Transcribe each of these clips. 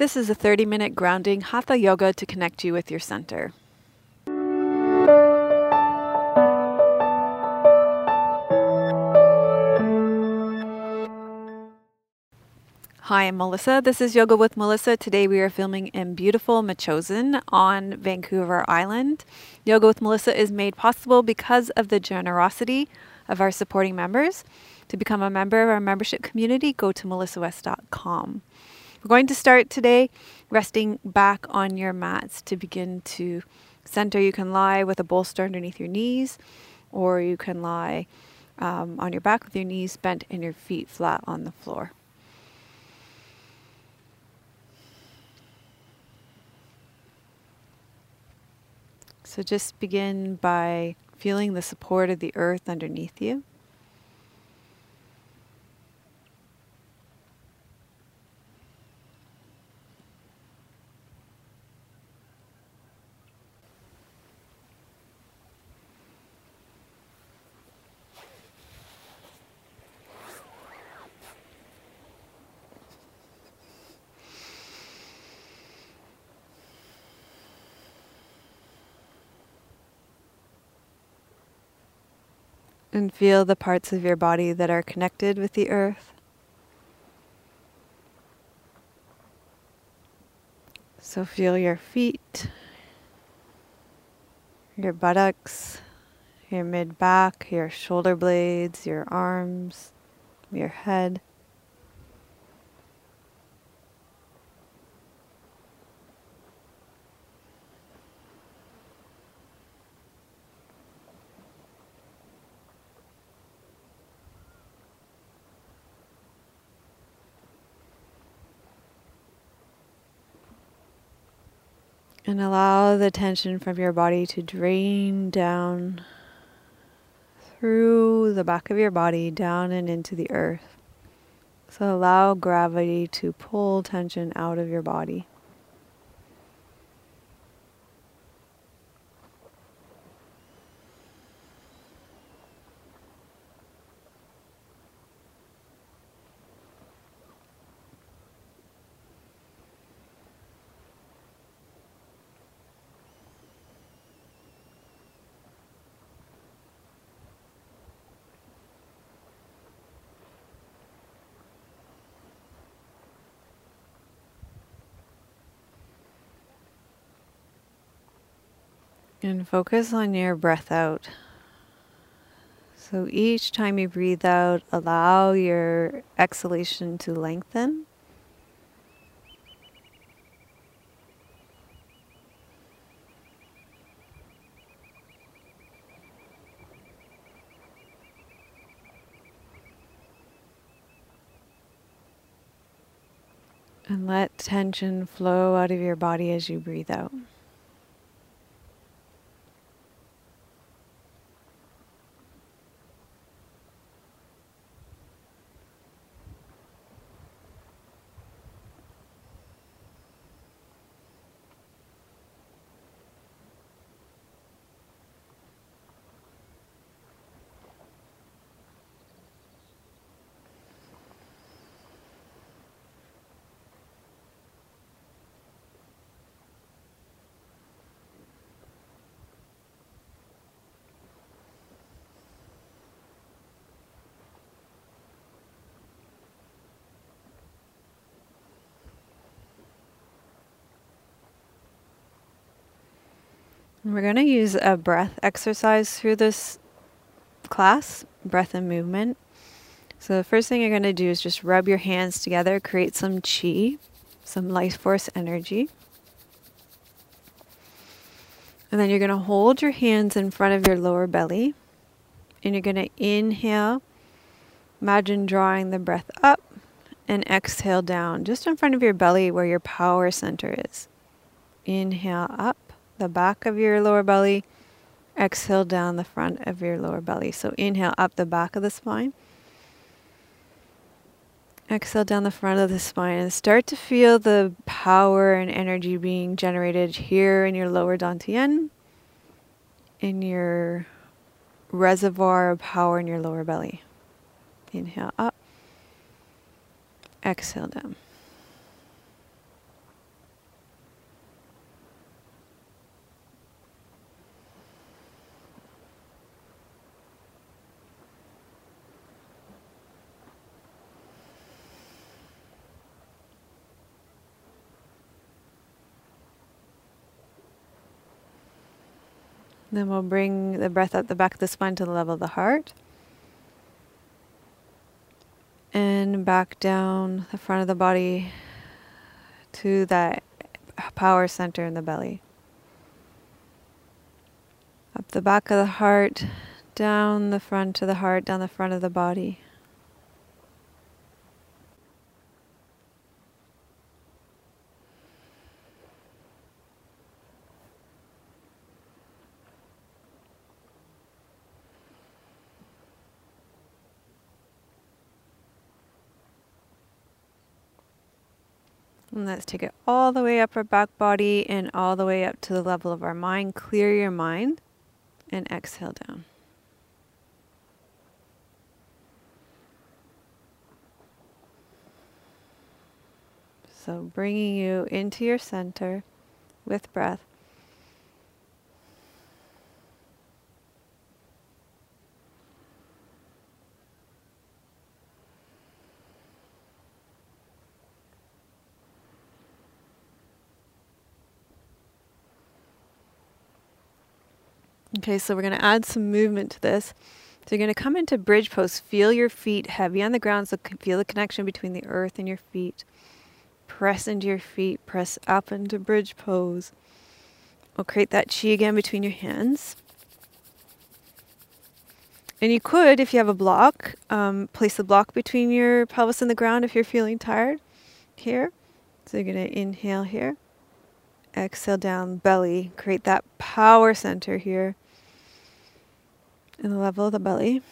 This is a 30 minute grounding hatha yoga to connect you with your center. Hi, I'm Melissa. This is Yoga with Melissa. Today we are filming in beautiful Metchosin on Vancouver Island. Yoga with Melissa is made possible because of the generosity of our supporting members. To become a member of our membership community, go to melissawest.com. We're going to start today resting back on your mats to begin to center. You can lie with a bolster underneath your knees, or you can lie um, on your back with your knees bent and your feet flat on the floor. So just begin by feeling the support of the earth underneath you. And feel the parts of your body that are connected with the earth. So feel your feet, your buttocks, your mid back, your shoulder blades, your arms, your head. And allow the tension from your body to drain down through the back of your body, down and into the earth. So allow gravity to pull tension out of your body. And focus on your breath out. So each time you breathe out, allow your exhalation to lengthen. And let tension flow out of your body as you breathe out. We're going to use a breath exercise through this class, breath and movement. So, the first thing you're going to do is just rub your hands together, create some chi, some life force energy. And then you're going to hold your hands in front of your lower belly. And you're going to inhale. Imagine drawing the breath up and exhale down just in front of your belly where your power center is. Inhale up the back of your lower belly. Exhale down the front of your lower belly. So inhale up the back of the spine. Exhale down the front of the spine and start to feel the power and energy being generated here in your lower dantian, in your reservoir of power in your lower belly. Inhale up, exhale down. Then we'll bring the breath up the back of the spine to the level of the heart. And back down the front of the body to that power center in the belly. Up the back of the heart, down the front of the heart, down the front of the body. And let's take it all the way up our back body and all the way up to the level of our mind. Clear your mind and exhale down. So bringing you into your center with breath. Okay, so we're going to add some movement to this. So you're going to come into bridge pose. Feel your feet heavy on the ground. So feel the connection between the earth and your feet. Press into your feet. Press up into bridge pose. We'll create that chi again between your hands. And you could, if you have a block, um, place the block between your pelvis and the ground if you're feeling tired here. So you're going to inhale here. Exhale down, belly. Create that power center here in the level of the belly.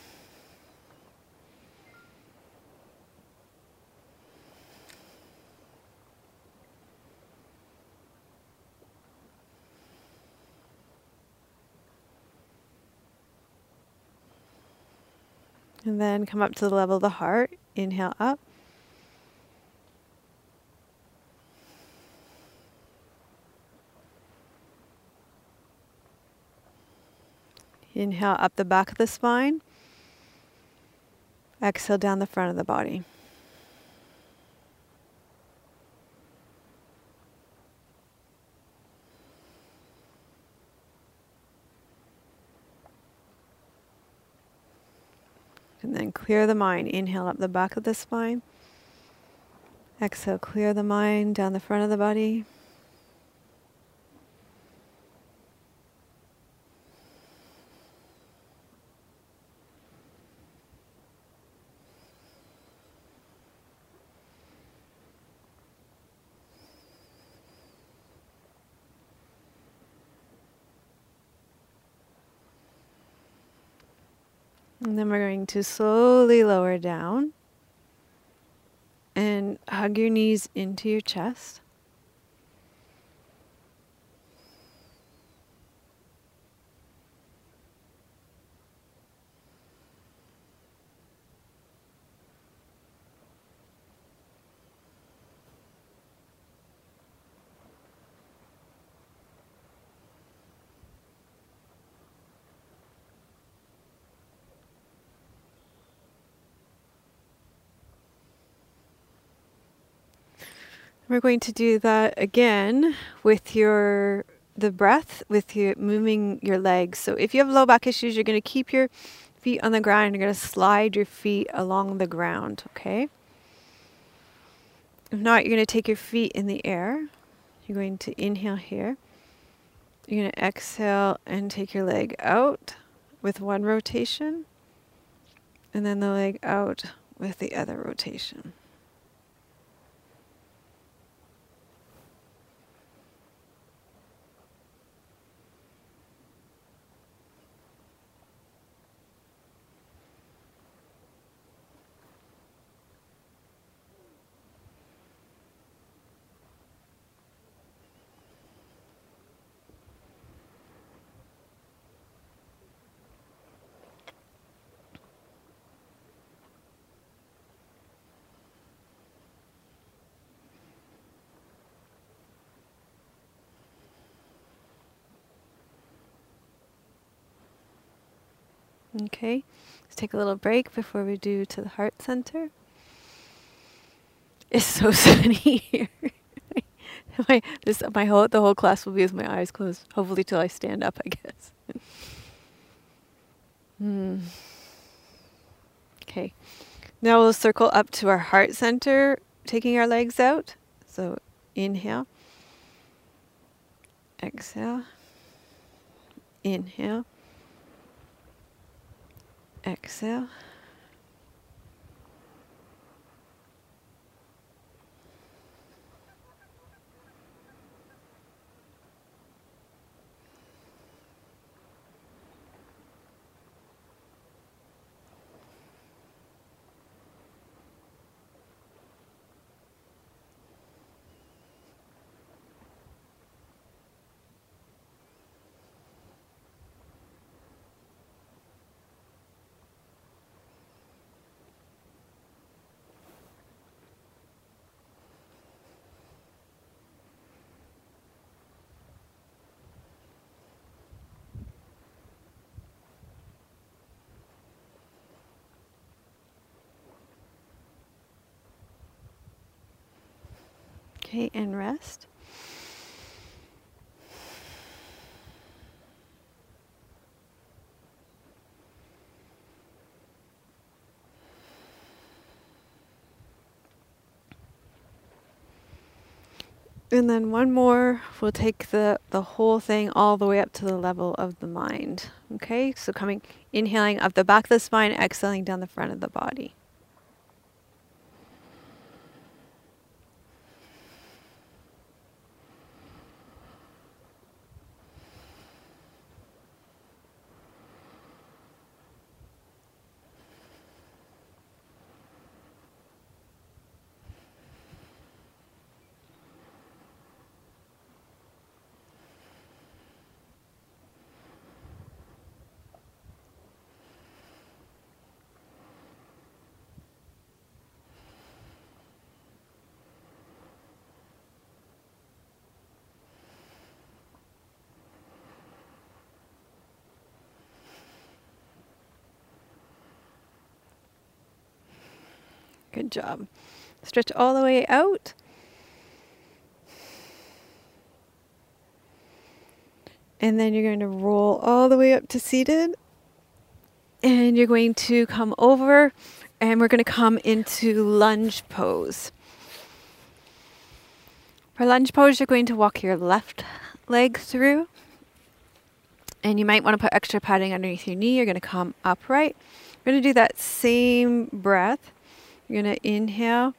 And then come up to the level of the heart. Inhale up. Inhale up the back of the spine. Exhale down the front of the body. And then clear the mind. Inhale up the back of the spine. Exhale, clear the mind down the front of the body. And then we're going to slowly lower down and hug your knees into your chest. We're going to do that again with your the breath with your moving your legs. So if you have low back issues, you're going to keep your feet on the ground. You're going to slide your feet along the ground, okay? If not, you're going to take your feet in the air. You're going to inhale here. You're going to exhale and take your leg out with one rotation, and then the leg out with the other rotation. Okay, let's take a little break before we do to the heart center. It's so sunny here. my this my whole the whole class will be with my eyes closed. Hopefully till I stand up, I guess. Hmm. Okay. Now we'll circle up to our heart center, taking our legs out. So inhale, exhale, inhale, exhale. Okay, and rest. And then one more, we'll take the, the whole thing all the way up to the level of the mind. Okay, so coming, inhaling up the back of the spine, exhaling down the front of the body. Good job. Stretch all the way out. And then you're going to roll all the way up to seated. And you're going to come over and we're going to come into lunge pose. For lunge pose, you're going to walk your left leg through. And you might want to put extra padding underneath your knee. You're going to come upright. We're going to do that same breath you're going to inhale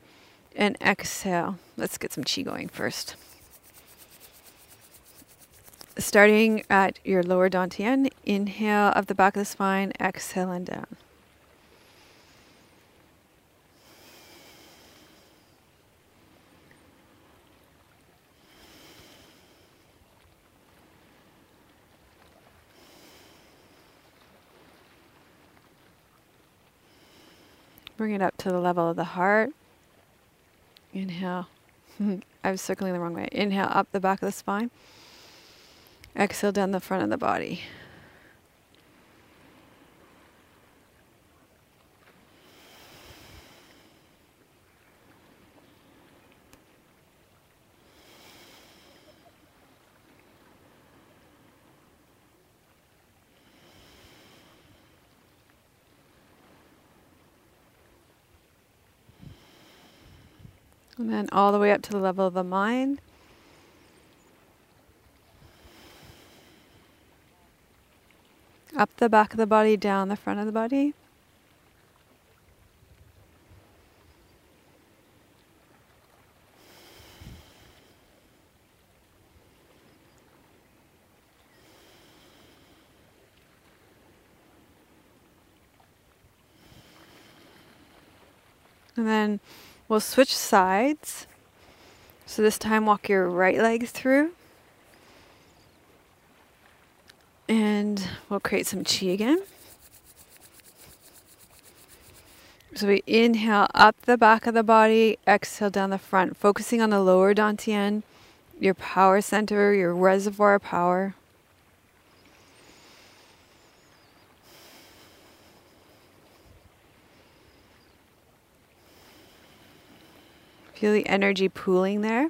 and exhale. Let's get some chi going first. Starting at your lower dantian, inhale up the back of the spine, exhale and down. Bring it up to the level of the heart. Inhale. I was circling the wrong way. Inhale up the back of the spine. Exhale down the front of the body. And then all the way up to the level of the mind. Up the back of the body, down the front of the body. And then We'll switch sides. So this time walk your right leg through. And we'll create some chi again. So we inhale up the back of the body, exhale down the front, focusing on the lower dantian, your power center, your reservoir of power. Feel the energy pooling there.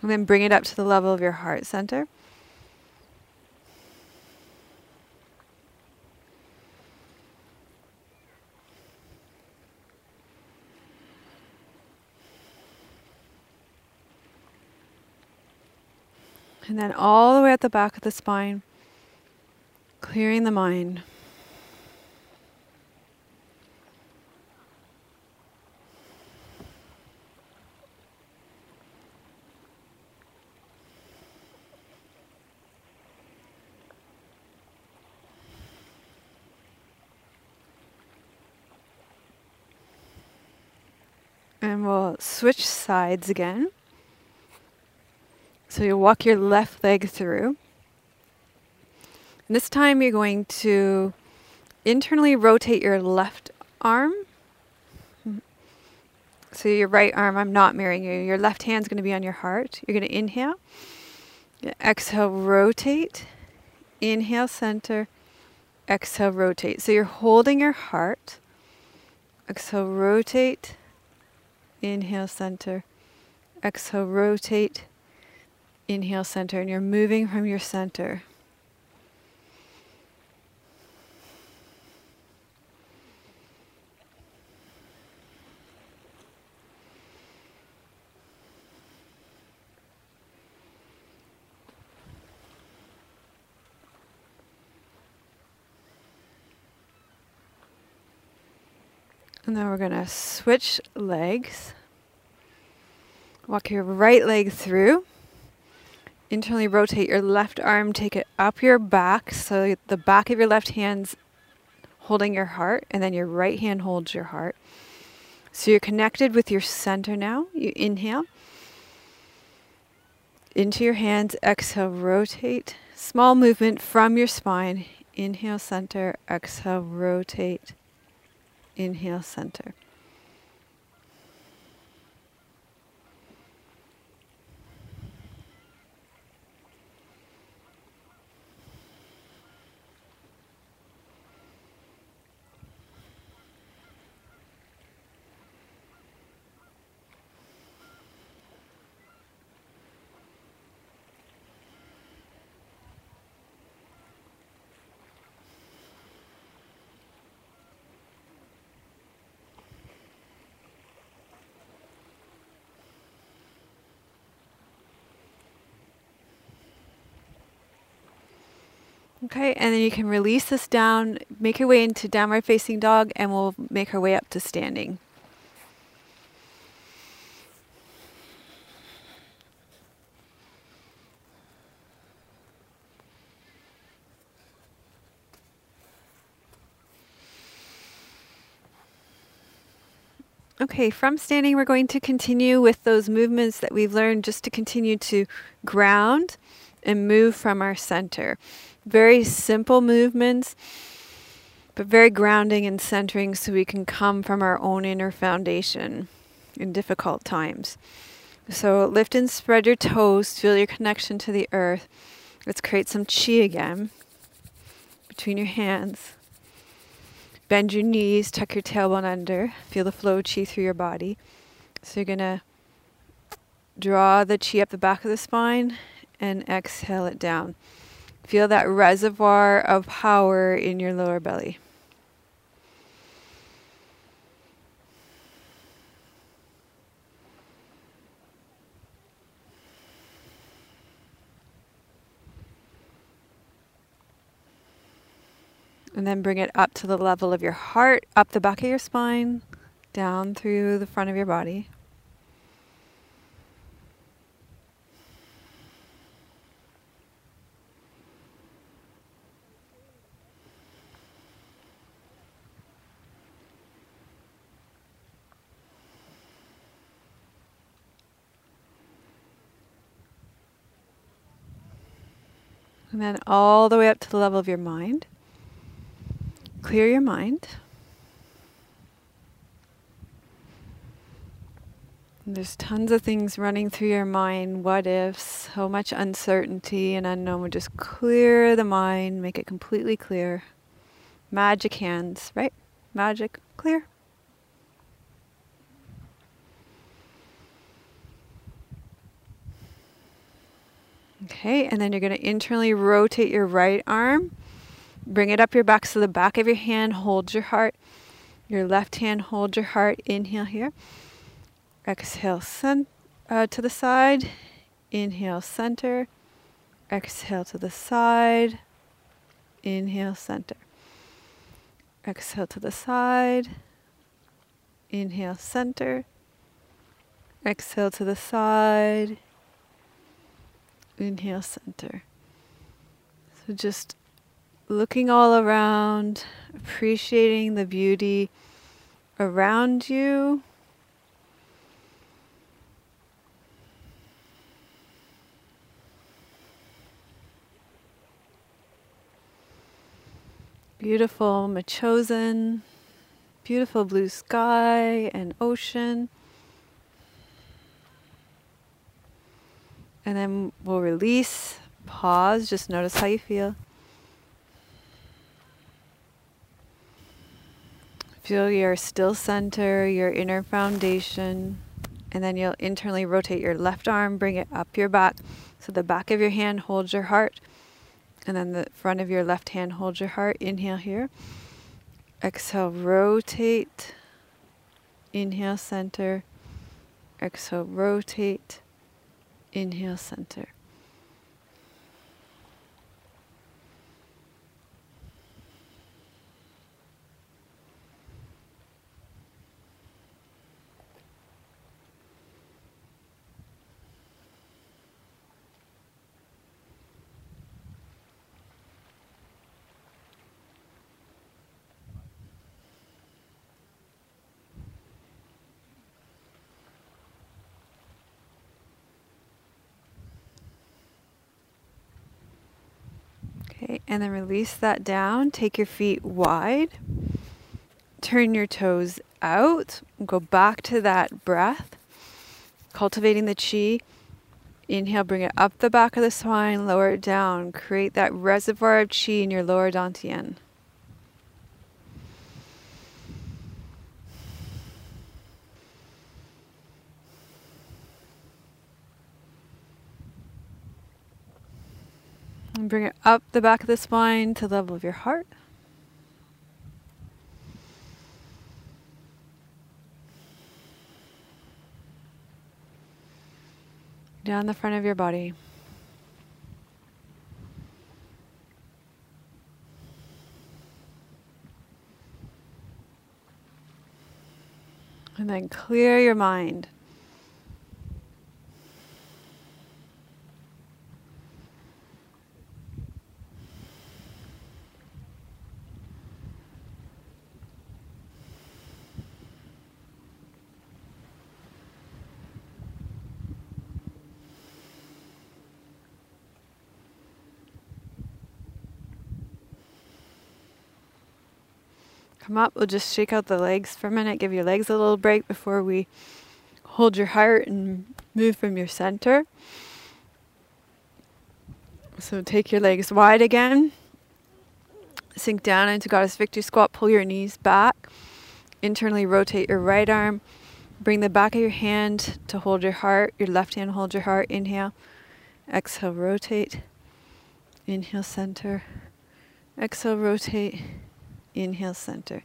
And then bring it up to the level of your heart center. And then all the way at the back of the spine, clearing the mind. And we'll switch sides again. So you walk your left leg through. And this time you're going to internally rotate your left arm. So your right arm, I'm not mirroring you. Your left hand's going to be on your heart. You're going to inhale. Exhale, rotate. Inhale, center. Exhale, rotate. So you're holding your heart. Exhale, rotate. Inhale, center. Exhale, rotate. Inhale, center. And you're moving from your center. And then we're going to switch legs. Walk your right leg through. Internally rotate your left arm, take it up your back so the back of your left hand's holding your heart, and then your right hand holds your heart. So you're connected with your center now. You inhale into your hands, exhale, rotate. Small movement from your spine. Inhale, center, exhale, rotate. Inhale, center. Okay, and then you can release this down, make your way into downward facing dog, and we'll make our way up to standing. Okay, from standing, we're going to continue with those movements that we've learned just to continue to ground and move from our center. Very simple movements, but very grounding and centering so we can come from our own inner foundation in difficult times. So lift and spread your toes, feel your connection to the earth. Let's create some chi again between your hands. Bend your knees, tuck your tailbone under, feel the flow of chi through your body. So you're going to draw the chi up the back of the spine and exhale it down. Feel that reservoir of power in your lower belly. And then bring it up to the level of your heart, up the back of your spine, down through the front of your body. And then all the way up to the level of your mind. Clear your mind. And there's tons of things running through your mind what ifs, so much uncertainty and unknown. We just clear the mind, make it completely clear. Magic hands, right? Magic, clear. Okay, and then you're going to internally rotate your right arm. Bring it up your back so the back of your hand holds your heart. Your left hand holds your heart. Inhale here. Exhale cent- uh, to the side. Inhale center. Exhale to the side. Inhale, center. Exhale to the side. Inhale, center. Exhale to the side. Inhale, center. So just looking all around, appreciating the beauty around you. Beautiful Metchosin, beautiful blue sky and ocean. And then we'll release, pause, just notice how you feel. Feel your still center, your inner foundation, and then you'll internally rotate your left arm, bring it up your back. So the back of your hand holds your heart, and then the front of your left hand holds your heart. Inhale here. Exhale, rotate. Inhale, center. Exhale, rotate. Inhale, center. Okay, and then release that down. Take your feet wide. Turn your toes out. Go back to that breath. Cultivating the chi. Inhale, bring it up the back of the spine, lower it down. Create that reservoir of chi in your lower dantian. Bring it up the back of the spine to the level of your heart. Down the front of your body. And then clear your mind. Come up, we'll just shake out the legs for a minute, give your legs a little break before we hold your heart and move from your center. So take your legs wide again. Sink down into Goddess Victory Squat. Pull your knees back. Internally rotate your right arm. Bring the back of your hand to hold your heart. Your left hand hold your heart. Inhale. Exhale, rotate. Inhale, center. Exhale, rotate. Inhale, center.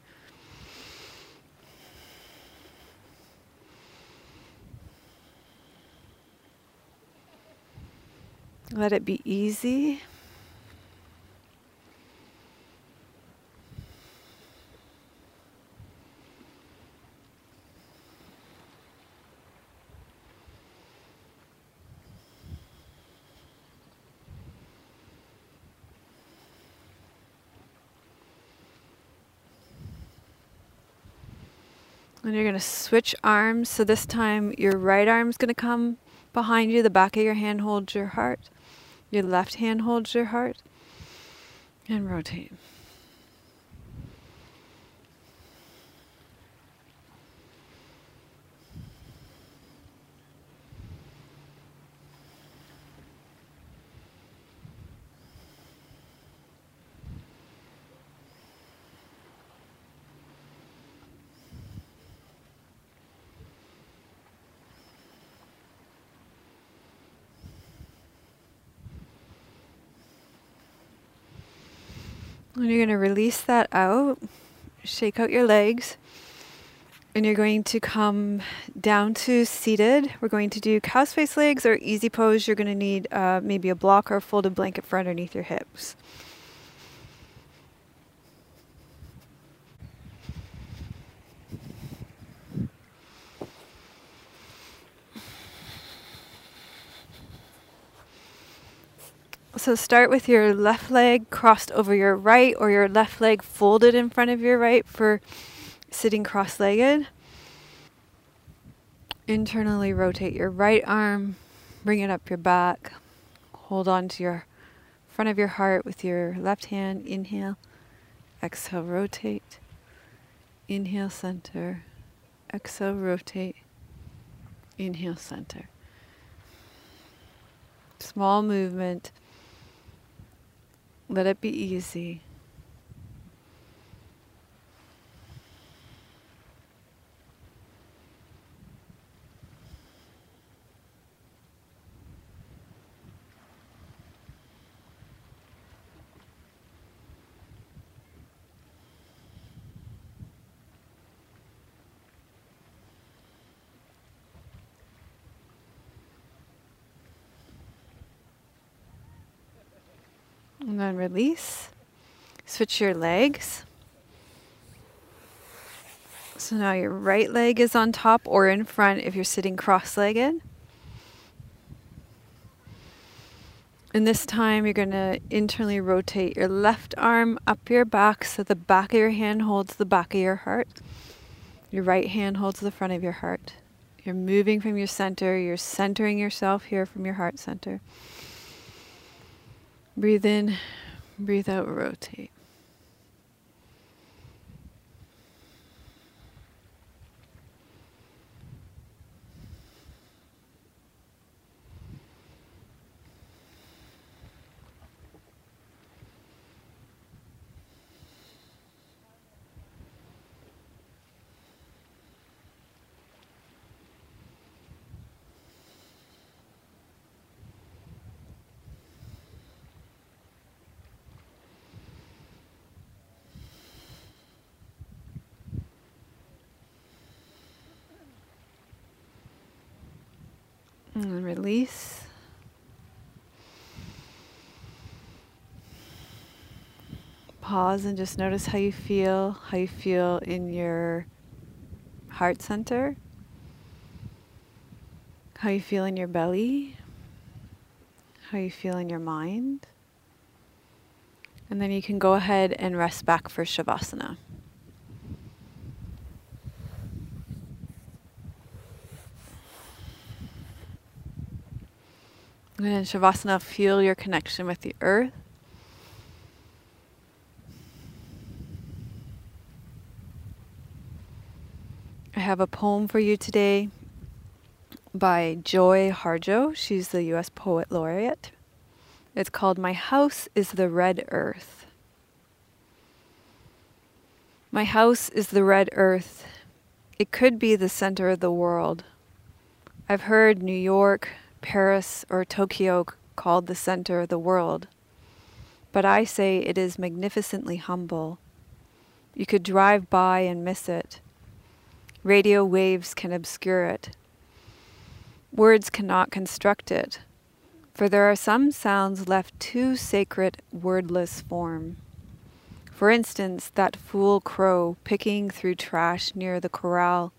Let it be easy. And you're going to switch arms. So this time your right arm is going to come behind you. The back of your hand holds your heart. Your left hand holds your heart. And rotate. And you're going to release that out. Shake out your legs. And you're going to come down to seated. We're going to do cow's face legs or easy pose. You're going to need uh, maybe a block or a folded blanket for underneath your hips. So start with your left leg crossed over your right or your left leg folded in front of your right for sitting cross legged. Internally rotate your right arm, bring it up your back. Hold on to your front of your heart with your left hand. Inhale, exhale, rotate. Inhale, center. Exhale, rotate. Inhale, center. Small movement. Let it be easy. And then release. Switch your legs. So now your right leg is on top or in front if you're sitting cross legged. And this time you're going to internally rotate your left arm up your back so the back of your hand holds the back of your heart. Your right hand holds the front of your heart. You're moving from your center, you're centering yourself here from your heart center. Breathe in, breathe out, rotate. And release. Pause and just notice how you feel, how you feel in your heart center, how you feel in your belly, how you feel in your mind. And then you can go ahead and rest back for Shavasana. And in Shavasana, feel your connection with the earth. I have a poem for you today by Joy Harjo. She's the US Poet Laureate. It's called My House is the Red Earth. My house is the red earth. It could be the center of the world. I've heard New York, Paris or Tokyo called the center of the world. But I say it is magnificently humble. You could drive by and miss it. Radio waves can obscure it. Words cannot construct it, for there are some sounds left too sacred wordless form. For instance, that fool crow picking through trash near the corral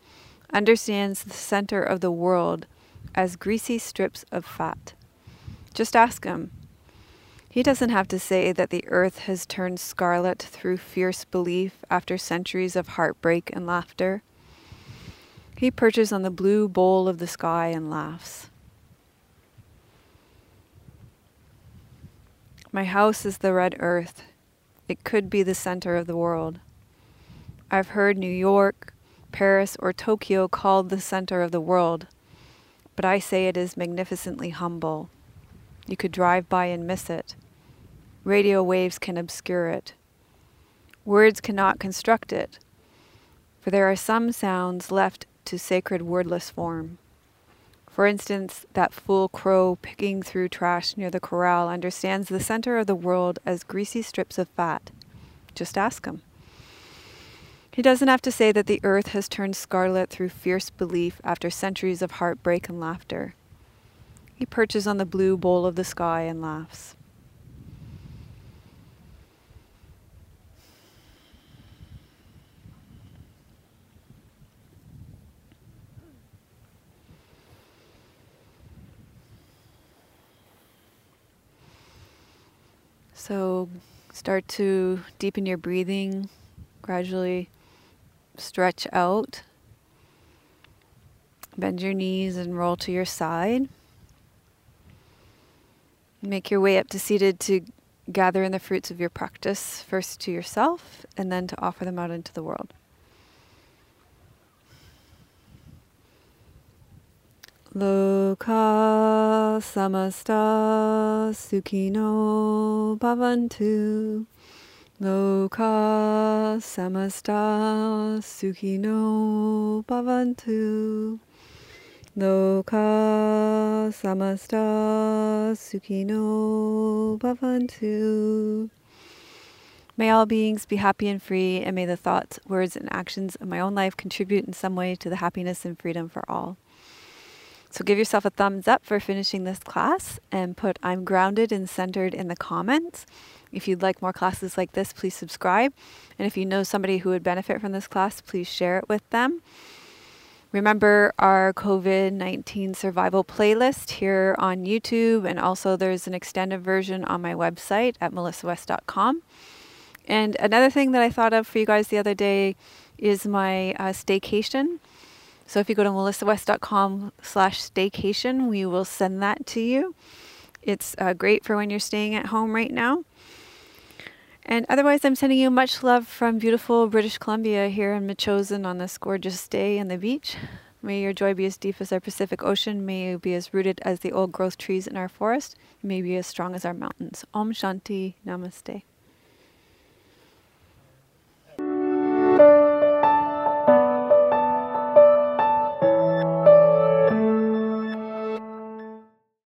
understands the center of the world as greasy strips of fat. Just ask him. He doesn't have to say that the earth has turned scarlet through fierce belief after centuries of heartbreak and laughter. He perches on the blue bowl of the sky and laughs. My house is the red earth. It could be the center of the world. I've heard New York, Paris, or Tokyo called the center of the world but I say it is magnificently humble. You could drive by and miss it. Radio waves can obscure it. Words cannot construct it, for there are some sounds left to sacred wordless form. For instance, that fool crow picking through trash near the corral understands the center of the world as greasy strips of fat. Just ask him. He doesn't have to say that the earth has turned scarlet through fierce belief after centuries of heartbreak and laughter. He perches on the blue bowl of the sky and laughs. So start to deepen your breathing, gradually stretch out. Bend your knees and roll to your side. Make your way up to seated to gather in the fruits of your practice, first to yourself and then to offer them out into the world. Loka samasta sukhino bhavantu. Loka samasta sukhino bhavantu. Loka samasta sukhino bhavantu. May all beings be happy and free, and may the thoughts, words, and actions of my own life contribute in some way to the happiness and freedom for all. So give yourself a thumbs up for finishing this class and put I'm grounded and centered in the comments. If you'd like more classes like this, please subscribe. And if you know somebody who would benefit from this class, please share it with them. Remember our COVID 19 survival playlist here on YouTube, and also there's an extended version on my website at melissawest.com. And another thing that I thought of for you guys the other day is my uh, staycation. So if you go to melissawest.com slash staycation, we will send that to you. It's uh, great for when you're staying at home right now. And otherwise, I'm sending you much love from beautiful British Columbia here in Metchosin on this gorgeous day on the beach. May your joy be as deep as our Pacific Ocean. May you be as rooted as the old growth trees in our forest. May you be as strong as our mountains. Om Shanti Namaste.